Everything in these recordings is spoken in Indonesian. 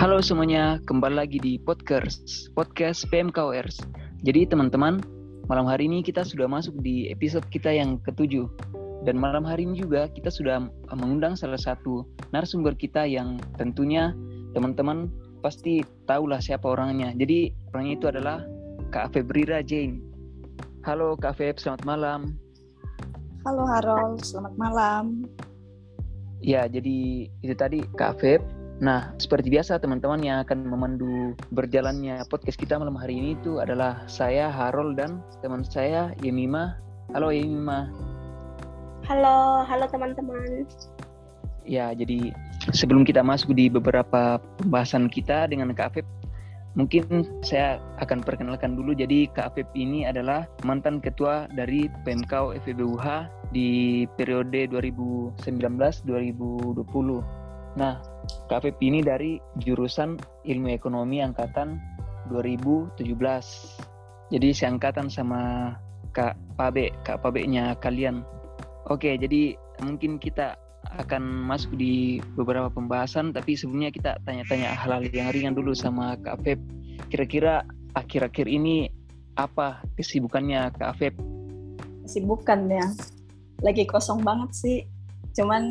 Halo semuanya, kembali lagi di podcast podcast PMKWRS. Jadi teman-teman, malam hari ini kita sudah masuk di episode kita yang ketujuh. Dan malam hari ini juga kita sudah mengundang salah satu narasumber kita yang tentunya teman-teman pasti tahulah siapa orangnya. Jadi orangnya itu adalah Kak Febrira Jane. Halo Kak Feb, selamat malam. Halo Harold, selamat malam. Ya, jadi itu tadi Kak Feb Nah, seperti biasa teman-teman yang akan memandu berjalannya podcast kita malam hari ini itu adalah saya Harold dan teman saya Yemima. Halo Yemima. Halo, halo teman-teman. Ya, jadi sebelum kita masuk di beberapa pembahasan kita dengan Kak Afif, mungkin saya akan perkenalkan dulu. Jadi Kak Afif ini adalah mantan ketua dari PMK FEBUH di periode 2019-2020. Nah, Kak ini dari jurusan Ilmu Ekonomi angkatan 2017. Jadi seangkatan sama Kak Pabe, Kak Pabe-nya kalian. Oke, jadi mungkin kita akan masuk di beberapa pembahasan, tapi sebelumnya kita tanya-tanya hal-hal yang ringan dulu sama Kak Feb. Kira-kira akhir-akhir ini apa kesibukannya Kak Feb? Kesibukan ya, lagi kosong banget sih. Cuman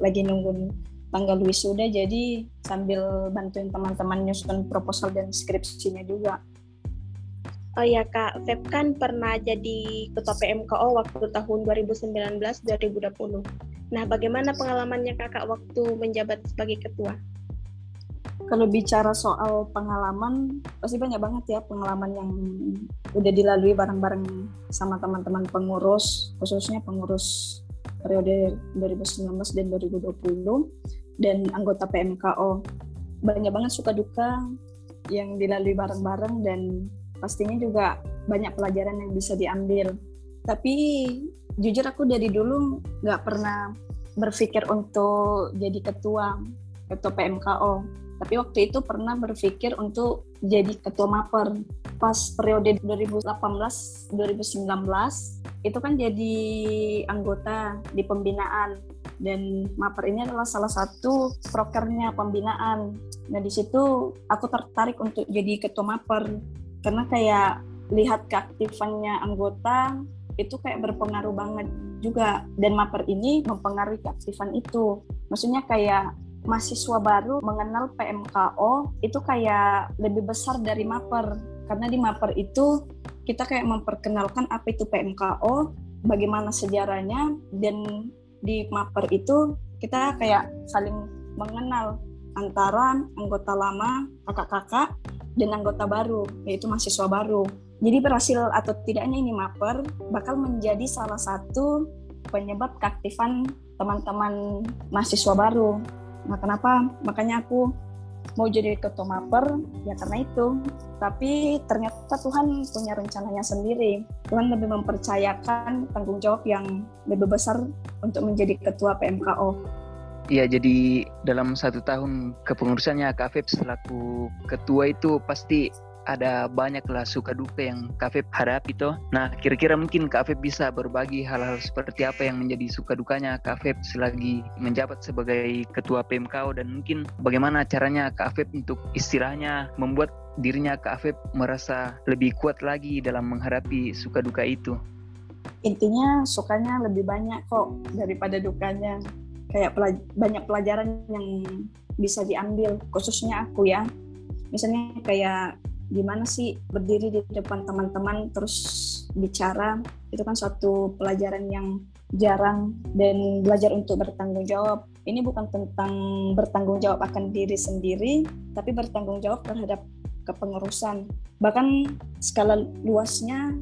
lagi nunggu tanggal wisuda jadi sambil bantuin teman-teman nyusun proposal dan skripsinya juga. Oh ya Kak, Feb kan pernah jadi ketua PMKO waktu tahun 2019-2020. Nah, bagaimana pengalamannya Kakak waktu menjabat sebagai ketua? Kalau bicara soal pengalaman, pasti banyak banget ya pengalaman yang udah dilalui bareng-bareng sama teman-teman pengurus, khususnya pengurus periode 2019 dan 2020 dan anggota PMKO. Banyak banget suka duka yang dilalui bareng-bareng dan pastinya juga banyak pelajaran yang bisa diambil. Tapi jujur aku dari dulu nggak pernah berpikir untuk jadi ketua ketua PMKO. Tapi waktu itu pernah berpikir untuk jadi ketua MAPER. Pas periode 2018-2019 itu kan jadi anggota di pembinaan dan MAPER ini adalah salah satu prokernya pembinaan. Nah di situ aku tertarik untuk jadi ketua MAPER karena kayak lihat keaktifannya anggota itu kayak berpengaruh banget juga dan MAPER ini mempengaruhi keaktifan itu. Maksudnya kayak mahasiswa baru mengenal PMKO itu kayak lebih besar dari MAPER karena di MAPER itu kita kayak memperkenalkan apa itu PMKO, bagaimana sejarahnya dan di Maper itu kita kayak saling mengenal antara anggota lama, kakak-kakak, dan anggota baru, yaitu mahasiswa baru. Jadi berhasil atau tidaknya ini Maper bakal menjadi salah satu penyebab keaktifan teman-teman mahasiswa baru. Nah kenapa? Makanya aku mau jadi ketua maper ya karena itu. Tapi ternyata Tuhan punya rencananya sendiri. Tuhan lebih mempercayakan tanggung jawab yang lebih besar untuk menjadi ketua PMKO Iya, jadi dalam satu tahun kepengurusannya Kak Feb selaku ketua itu pasti ada banyaklah suka duka yang Kak Feb hadapi toh. Nah, kira-kira mungkin Kak bisa berbagi hal-hal seperti apa yang menjadi suka dukanya Kak selagi menjabat sebagai ketua PMKO dan mungkin bagaimana caranya Kak untuk istilahnya membuat dirinya Kak merasa lebih kuat lagi dalam menghadapi suka duka itu. Intinya sukanya lebih banyak kok daripada dukanya. Kayak pelaj banyak pelajaran yang bisa diambil khususnya aku ya. Misalnya kayak gimana sih berdiri di depan teman-teman terus bicara itu kan suatu pelajaran yang jarang dan belajar untuk bertanggung jawab. Ini bukan tentang bertanggung jawab akan diri sendiri tapi bertanggung jawab terhadap kepengurusan. Bahkan skala luasnya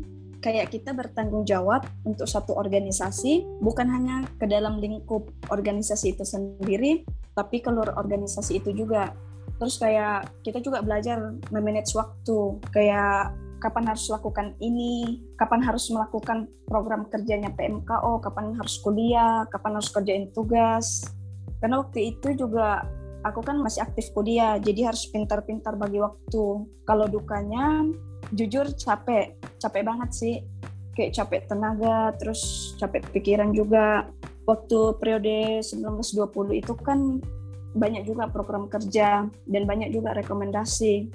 kayak kita bertanggung jawab untuk satu organisasi bukan hanya ke dalam lingkup organisasi itu sendiri tapi keluar organisasi itu juga terus kayak kita juga belajar memanage waktu. Kayak kapan harus lakukan ini kapan harus melakukan program kerjanya PMKO kapan harus kuliah kapan harus kerjain tugas. Karena waktu itu juga aku kan masih aktif kuliah jadi harus pintar-pintar bagi waktu. Kalau dukanya jujur capek capek banget sih. Kayak capek tenaga terus capek pikiran juga. Waktu periode 1920 itu kan banyak juga program kerja dan banyak juga rekomendasi.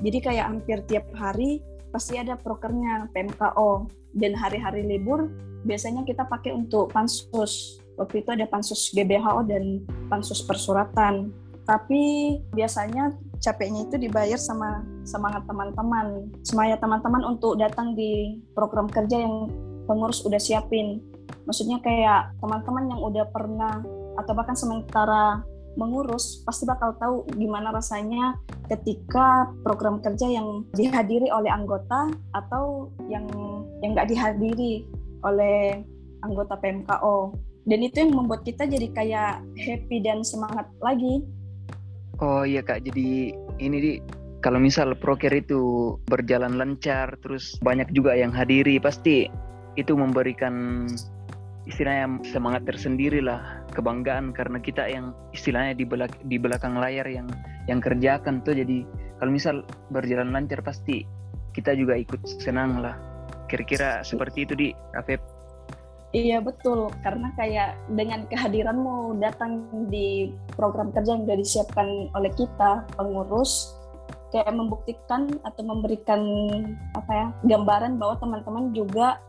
Jadi kayak hampir tiap hari pasti ada prokernya PMKO dan hari-hari libur biasanya kita pakai untuk pansus. Waktu itu ada pansus GBHO dan pansus persuratan. Tapi biasanya capeknya itu dibayar sama semangat teman-teman. Semangat teman-teman untuk datang di program kerja yang pengurus udah siapin. Maksudnya kayak teman-teman yang udah pernah atau bahkan sementara mengurus pasti bakal tahu gimana rasanya ketika program kerja yang dihadiri oleh anggota atau yang yang nggak dihadiri oleh anggota PMKO dan itu yang membuat kita jadi kayak happy dan semangat lagi. Oh iya kak. Jadi ini di kalau misal proker itu berjalan lancar terus banyak juga yang hadiri pasti itu memberikan istilahnya semangat tersendiri lah kebanggaan karena kita yang istilahnya di belak di belakang layar yang yang kerjakan tuh. Jadi kalau misal berjalan lancar pasti kita juga ikut senang lah. Kira-kira seperti itu di Afep Iya betul, karena kayak dengan kehadiranmu datang di program kerja yang sudah disiapkan oleh kita pengurus, kayak membuktikan atau memberikan apa ya gambaran bahwa teman-teman juga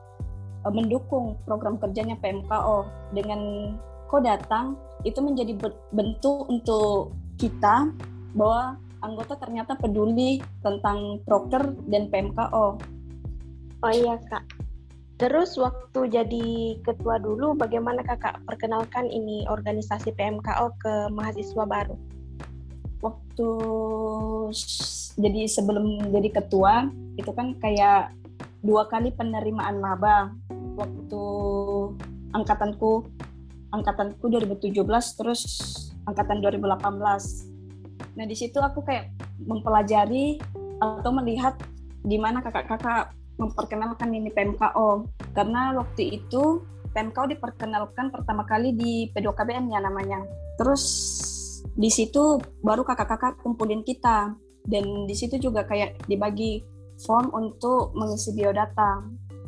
mendukung program kerjanya PMKO dengan kau datang itu menjadi bentuk untuk kita bahwa anggota ternyata peduli tentang proker dan PMKO. Oh iya kak. Terus waktu jadi ketua dulu, bagaimana kakak perkenalkan ini organisasi PMKO ke mahasiswa baru? Waktu jadi sebelum jadi ketua itu kan kayak dua kali penerimaan maba waktu angkatanku angkatanku 2017 terus angkatan 2018 nah di situ aku kayak mempelajari atau melihat di mana kakak-kakak memperkenalkan ini PMKO karena waktu itu PMKO diperkenalkan pertama kali di P2KBN ya namanya. Terus di situ baru kakak-kakak kumpulin kita. Dan di situ juga kayak dibagi form untuk mengisi biodata.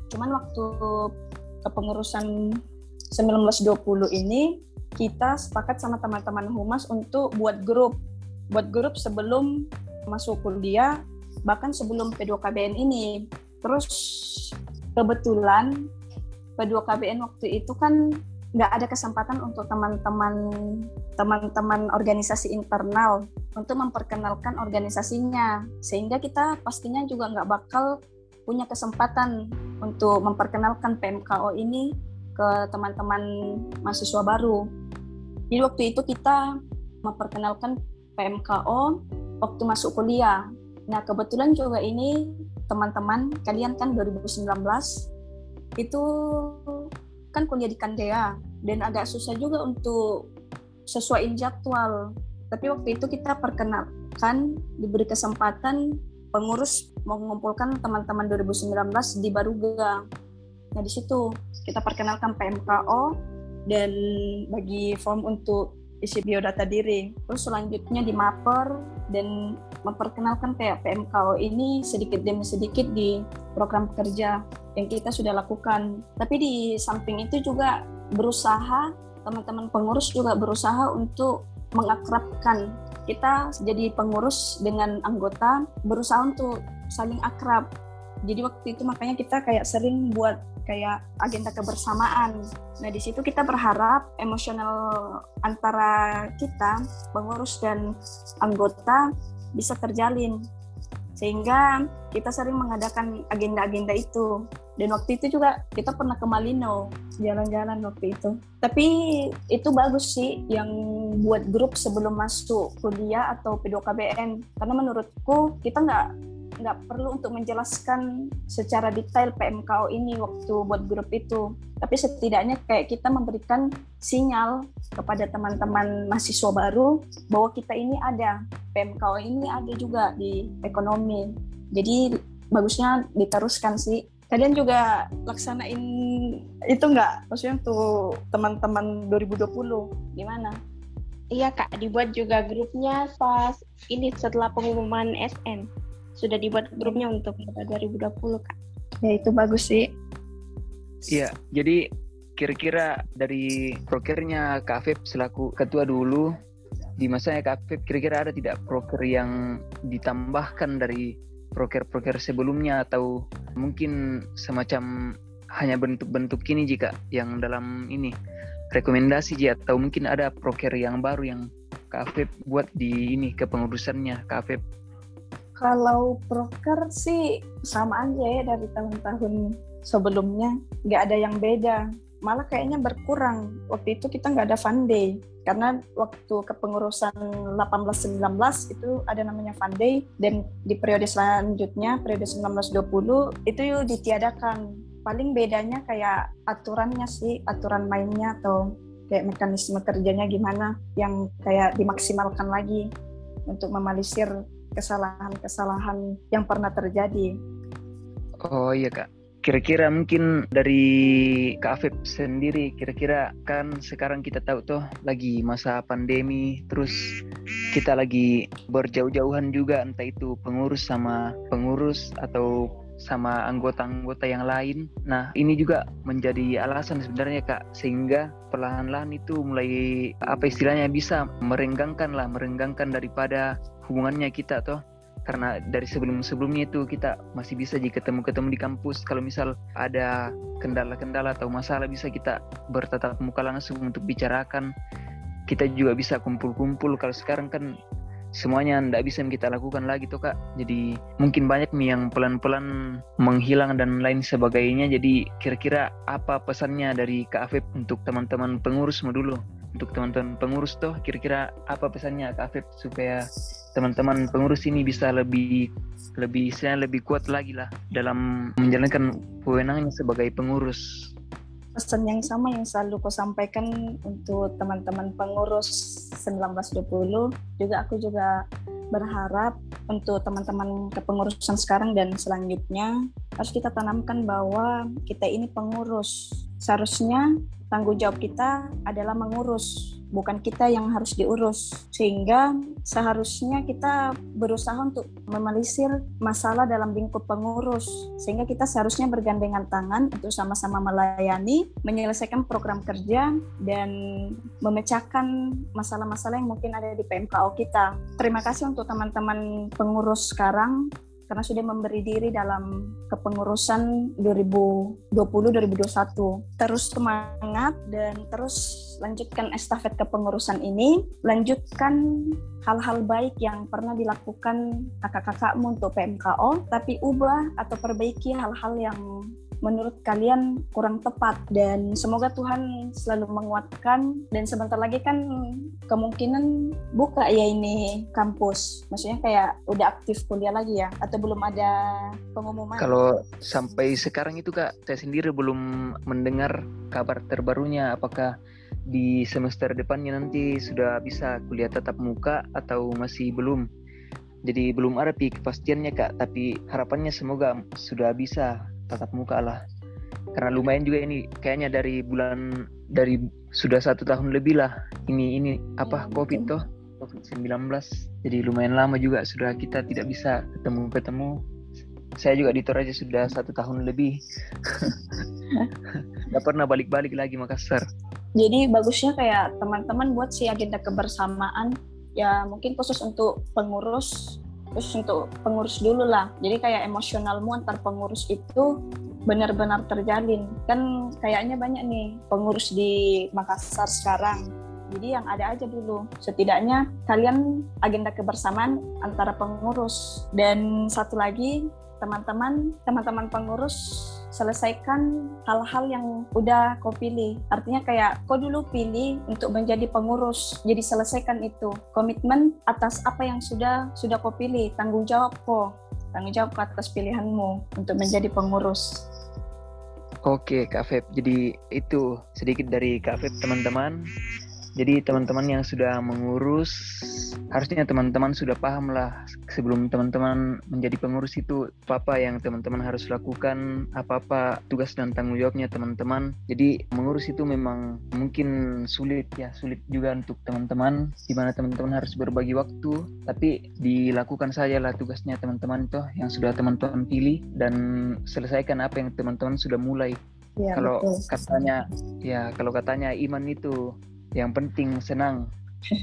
Cuman waktu kepengurusan 1920 ini kita sepakat sama teman-teman humas untuk buat grup. Buat grup sebelum masuk kuliah bahkan sebelum P2KBN ini. Terus kebetulan P2KBN waktu itu kan nggak ada kesempatan untuk teman-teman teman-teman organisasi internal untuk memperkenalkan organisasinya sehingga kita pastinya juga nggak bakal punya kesempatan untuk memperkenalkan PMKO ini ke teman-teman mahasiswa baru. Jadi waktu itu kita memperkenalkan PMKO waktu masuk kuliah. Nah kebetulan juga ini teman-teman kalian kan 2019 itu kan kuliah di Kandea dan agak susah juga untuk sesuaiin jadwal. Tapi waktu itu kita perkenalkan diberi kesempatan pengurus mengumpulkan teman-teman 2019 di Baruga. Nah di situ kita perkenalkan PMKO dan bagi form untuk isi biodata diri. Terus selanjutnya di Maper dan memperkenalkan kayak PMKO ini sedikit demi sedikit di program kerja yang kita sudah lakukan. Tapi di samping itu juga berusaha teman-teman pengurus juga berusaha untuk mengakrabkan kita jadi pengurus dengan anggota berusaha untuk saling akrab. Jadi waktu itu makanya kita kayak sering buat kayak agenda kebersamaan. Nah di situ kita berharap emosional antara kita pengurus dan anggota bisa terjalin sehingga kita sering mengadakan agenda-agenda itu dan waktu itu juga kita pernah ke Malino. Jalan-jalan waktu itu. Tapi itu bagus sih yang buat grup sebelum masuk kuliah atau P2KBN karena menurutku kita nggak nggak perlu untuk menjelaskan secara detail PMKO ini waktu buat grup itu. Tapi setidaknya kayak kita memberikan sinyal kepada teman-teman mahasiswa baru bahwa kita ini ada. PMKO ini ada juga di ekonomi. Jadi bagusnya diteruskan sih kalian juga laksanain itu nggak? Maksudnya untuk teman-teman 2020 gimana? Iya kak. Dibuat juga grupnya pas ini setelah pengumuman SN sudah dibuat grupnya untuk 2020 kak. Ya itu bagus sih. Iya jadi kira-kira dari prokernya Kak Afif selaku ketua dulu di masanya Kak Afif kira-kira ada tidak proker yang ditambahkan dari proker-proker sebelumnya atau mungkin semacam hanya bentuk-bentuk ini jika yang dalam ini rekomendasi ji atau mungkin ada proker yang baru yang Afif buat di ini kepengurusannya Afif kalau proker sih sama aja ya dari tahun-tahun sebelumnya. Nggak ada yang beda malah kayaknya berkurang. Waktu itu kita nggak ada fun day. Karena waktu kepengurusan 18-19 itu ada namanya fun day. Dan di periode selanjutnya periode 19-20 itu ditiadakan. Paling bedanya kayak aturannya sih aturan mainnya atau kayak mekanisme kerjanya gimana yang kayak dimaksimalkan lagi untuk memalisir kesalahan-kesalahan yang pernah terjadi. Oh iya kak, kira-kira mungkin dari Kak Afif sendiri, kira-kira kan sekarang kita tahu tuh lagi masa pandemi, terus kita lagi berjauh-jauhan juga, entah itu pengurus sama pengurus atau sama anggota-anggota yang lain. Nah, ini juga menjadi alasan sebenarnya Kak, sehingga perlahan-lahan itu mulai apa istilahnya bisa merenggangkan lah, merenggangkan daripada hubungannya kita toh karena dari sebelum-sebelumnya itu kita masih bisa jika ketemu-ketemu di kampus. Kalau misal ada kendala-kendala atau masalah bisa kita bertatap muka langsung untuk bicarakan. Kita juga bisa kumpul-kumpul. Kalau sekarang kan semuanya tidak bisa kita lakukan lagi tuh kak. Jadi mungkin banyak nih yang pelan-pelan menghilang dan lain sebagainya. Jadi kira-kira apa pesannya dari Kak Afif untuk teman-teman pengurus dulu? Untuk teman-teman pengurus tuh kira-kira apa pesannya Kak Afif supaya teman-teman pengurus ini bisa lebih lebih saya lebih kuat lagi lah dalam menjalankan kewenangannya sebagai pengurus. Pesan yang sama yang selalu kau sampaikan untuk teman-teman pengurus 1920 juga aku juga berharap untuk teman-teman kepengurusan sekarang dan selanjutnya harus kita tanamkan bahwa kita ini pengurus. Seharusnya tanggung jawab kita adalah mengurus, bukan kita yang harus diurus. Sehingga seharusnya kita berusaha untuk memelisir masalah dalam lingkup pengurus. Sehingga kita seharusnya bergandengan tangan untuk sama-sama melayani, menyelesaikan program kerja, dan memecahkan masalah-masalah yang mungkin ada di PMKO kita. Terima kasih untuk teman-teman pengurus sekarang karena sudah memberi diri dalam kepengurusan 2020-2021. Terus semangat dan terus lanjutkan estafet kepengurusan ini, lanjutkan hal-hal baik yang pernah dilakukan kakak-kakakmu untuk PMKO, tapi ubah atau perbaiki hal-hal yang menurut kalian kurang tepat. Dan semoga Tuhan selalu menguatkan. Dan sebentar lagi kan kemungkinan buka ya ini kampus. Maksudnya kayak udah aktif kuliah lagi ya? Atau belum ada pengumuman? Kalau sampai sekarang itu kak saya sendiri belum mendengar kabar terbarunya. Apakah di semester depannya nanti sudah bisa kuliah tatap muka atau masih belum? Jadi belum ada kepastiannya kak. Tapi harapannya semoga sudah bisa tatap muka lah. Karena lumayan juga ini kayaknya dari bulan dari sudah satu tahun lebih lah ini ini apa covid toh. Covid 19 jadi lumayan lama juga sudah kita tidak bisa ketemu ketemu saya juga di Toraja sudah satu tahun lebih. Nggak pernah balik-balik lagi Makassar. Jadi bagusnya kayak teman-teman buat si agenda kebersamaan. Ya mungkin khusus untuk pengurus terus untuk pengurus dulu lah. Jadi kayak emosionalmu antar pengurus itu benar-benar terjalin. Kan kayaknya banyak nih pengurus di Makassar sekarang. Jadi yang ada aja dulu. Setidaknya kalian agenda kebersamaan antara pengurus. Dan satu lagi teman-teman teman-teman pengurus selesaikan hal-hal yang udah kau pilih. Artinya kayak kau dulu pilih untuk menjadi pengurus, jadi selesaikan itu. Komitmen atas apa yang sudah sudah kau pilih, tanggung jawab kok, tanggung jawab atas pilihanmu untuk menjadi pengurus. Oke, Kak Feb. Jadi itu sedikit dari Kak Feb, teman-teman. Jadi teman-teman yang sudah mengurus harusnya teman-teman sudah paham lah sebelum teman-teman menjadi pengurus itu apa-apa yang teman-teman harus lakukan, apa-apa tugas dan tanggung jawabnya teman-teman. Jadi mengurus itu memang mungkin sulit ya, sulit juga untuk teman-teman di mana teman-teman harus berbagi waktu, tapi dilakukan saja lah tugasnya teman-teman itu yang sudah teman-teman pilih dan selesaikan apa yang teman-teman sudah mulai. Ya, kalau betul. katanya ya kalau katanya iman itu yang penting senang.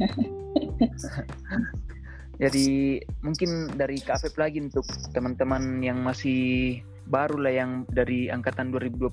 Jadi mungkin dari KFF lagi untuk teman-teman yang masih baru lah yang dari angkatan 2020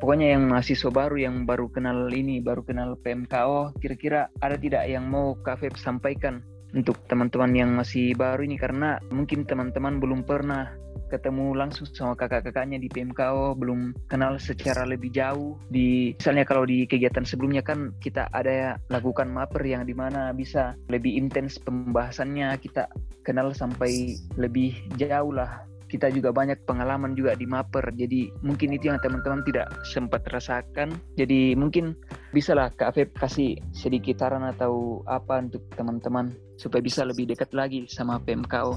pokoknya yang mahasiswa baru yang baru kenal ini baru kenal PMKO kira-kira ada tidak yang mau KFF sampaikan untuk teman-teman yang masih baru ini? Karena mungkin teman-teman belum pernah ketemu langsung sama kakak-kakaknya di PMKO belum kenal secara lebih jauh di misalnya kalau di kegiatan sebelumnya kan kita ada lakukan maper yang di mana bisa lebih intens pembahasannya kita kenal sampai lebih jauh lah kita juga banyak pengalaman juga di Maper. Jadi mungkin itu yang teman-teman tidak sempat rasakan. Jadi mungkin bisalah Kak Afif kasih sedikit saran atau apa untuk teman-teman supaya bisa lebih dekat lagi sama PMKO.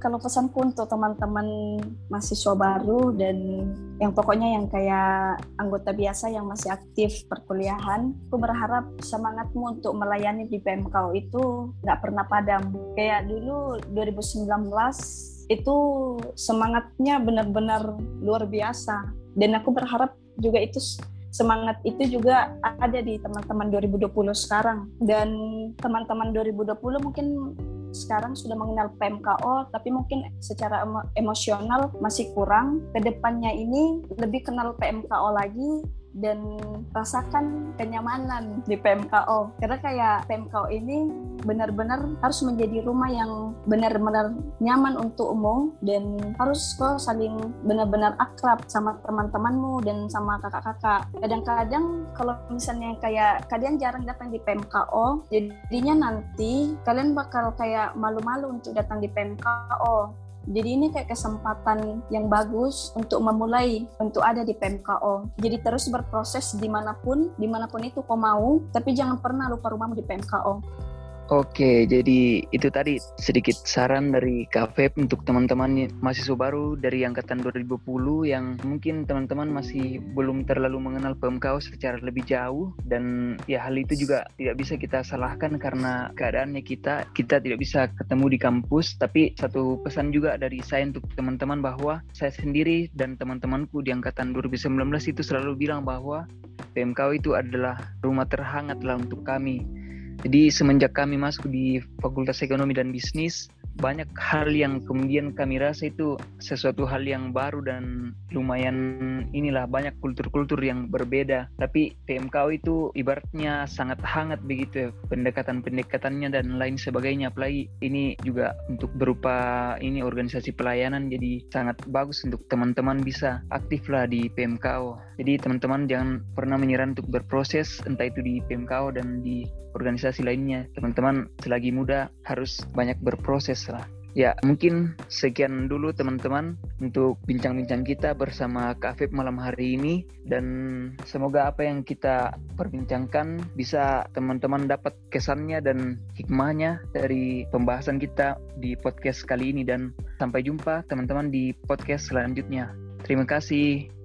Kalau pesanku untuk teman-teman mahasiswa baru dan yang pokoknya yang kayak anggota biasa yang masih aktif perkuliahan, aku berharap semangatmu untuk melayani di PMKO itu nggak pernah padam. Kayak dulu 2019 itu semangatnya benar-benar luar biasa dan aku berharap juga itu semangat itu juga ada di teman-teman 2020 sekarang dan teman-teman 2020 mungkin sekarang sudah mengenal PMKO tapi mungkin secara emo emosional masih kurang. Ke depannya ini lebih kenal PMKO lagi dan rasakan kenyamanan di PMKO karena kayak PMKO ini benar-benar harus menjadi rumah yang benar-benar nyaman untuk umum dan harus kok saling benar-benar akrab sama teman-temanmu dan sama kakak-kakak. Kadang-kadang kalau misalnya kayak kalian jarang datang di PMKO jadinya nanti kalian bakal kayak malu-malu untuk datang di PMKO jadi ini kayak kesempatan yang bagus untuk memulai untuk ada di PMKO. Jadi terus berproses di mana pun, di mana pun itu kau mau, tapi jangan pernah lupa rumahmu di PMKO. Oke, jadi itu tadi sedikit saran dari KFEP untuk teman-teman mahasiswa baru dari angkatan 2020 yang mungkin teman-teman masih belum terlalu mengenal PMKO secara lebih jauh dan ya hal itu juga tidak bisa kita salahkan karena keadaannya kita kita tidak bisa ketemu di kampus. Tapi satu pesan juga dari saya untuk teman-teman bahwa saya sendiri dan teman-temanku di angkatan 2019 itu selalu bilang bahwa PMKO itu adalah rumah terhangat lah untuk kami jadi semenjak kami masuk di Fakultas Ekonomi dan Bisnis, banyak hal yang kemudian kami rasa itu sesuatu hal yang baru dan lumayan inilah banyak kultur-kultur yang berbeda. Tapi PMKO itu ibaratnya sangat hangat begitu ya pendekatan-pendekatannya dan lain sebagainya. Apalagi ini juga untuk berupa ini organisasi pelayanan jadi sangat bagus untuk teman-teman bisa aktif lah di PMKO. Jadi teman-teman jangan pernah menyerah untuk berproses entah itu di PMKO dan di organisasi lainnya. Teman-teman selagi muda harus banyak berproses Ya, mungkin sekian dulu teman-teman untuk bincang-bincang kita bersama Kak Afif malam hari ini dan semoga apa yang kita perbincangkan bisa teman-teman dapat kesannya dan hikmahnya dari pembahasan kita di podcast kali ini dan sampai jumpa teman-teman di podcast selanjutnya. Terima kasih.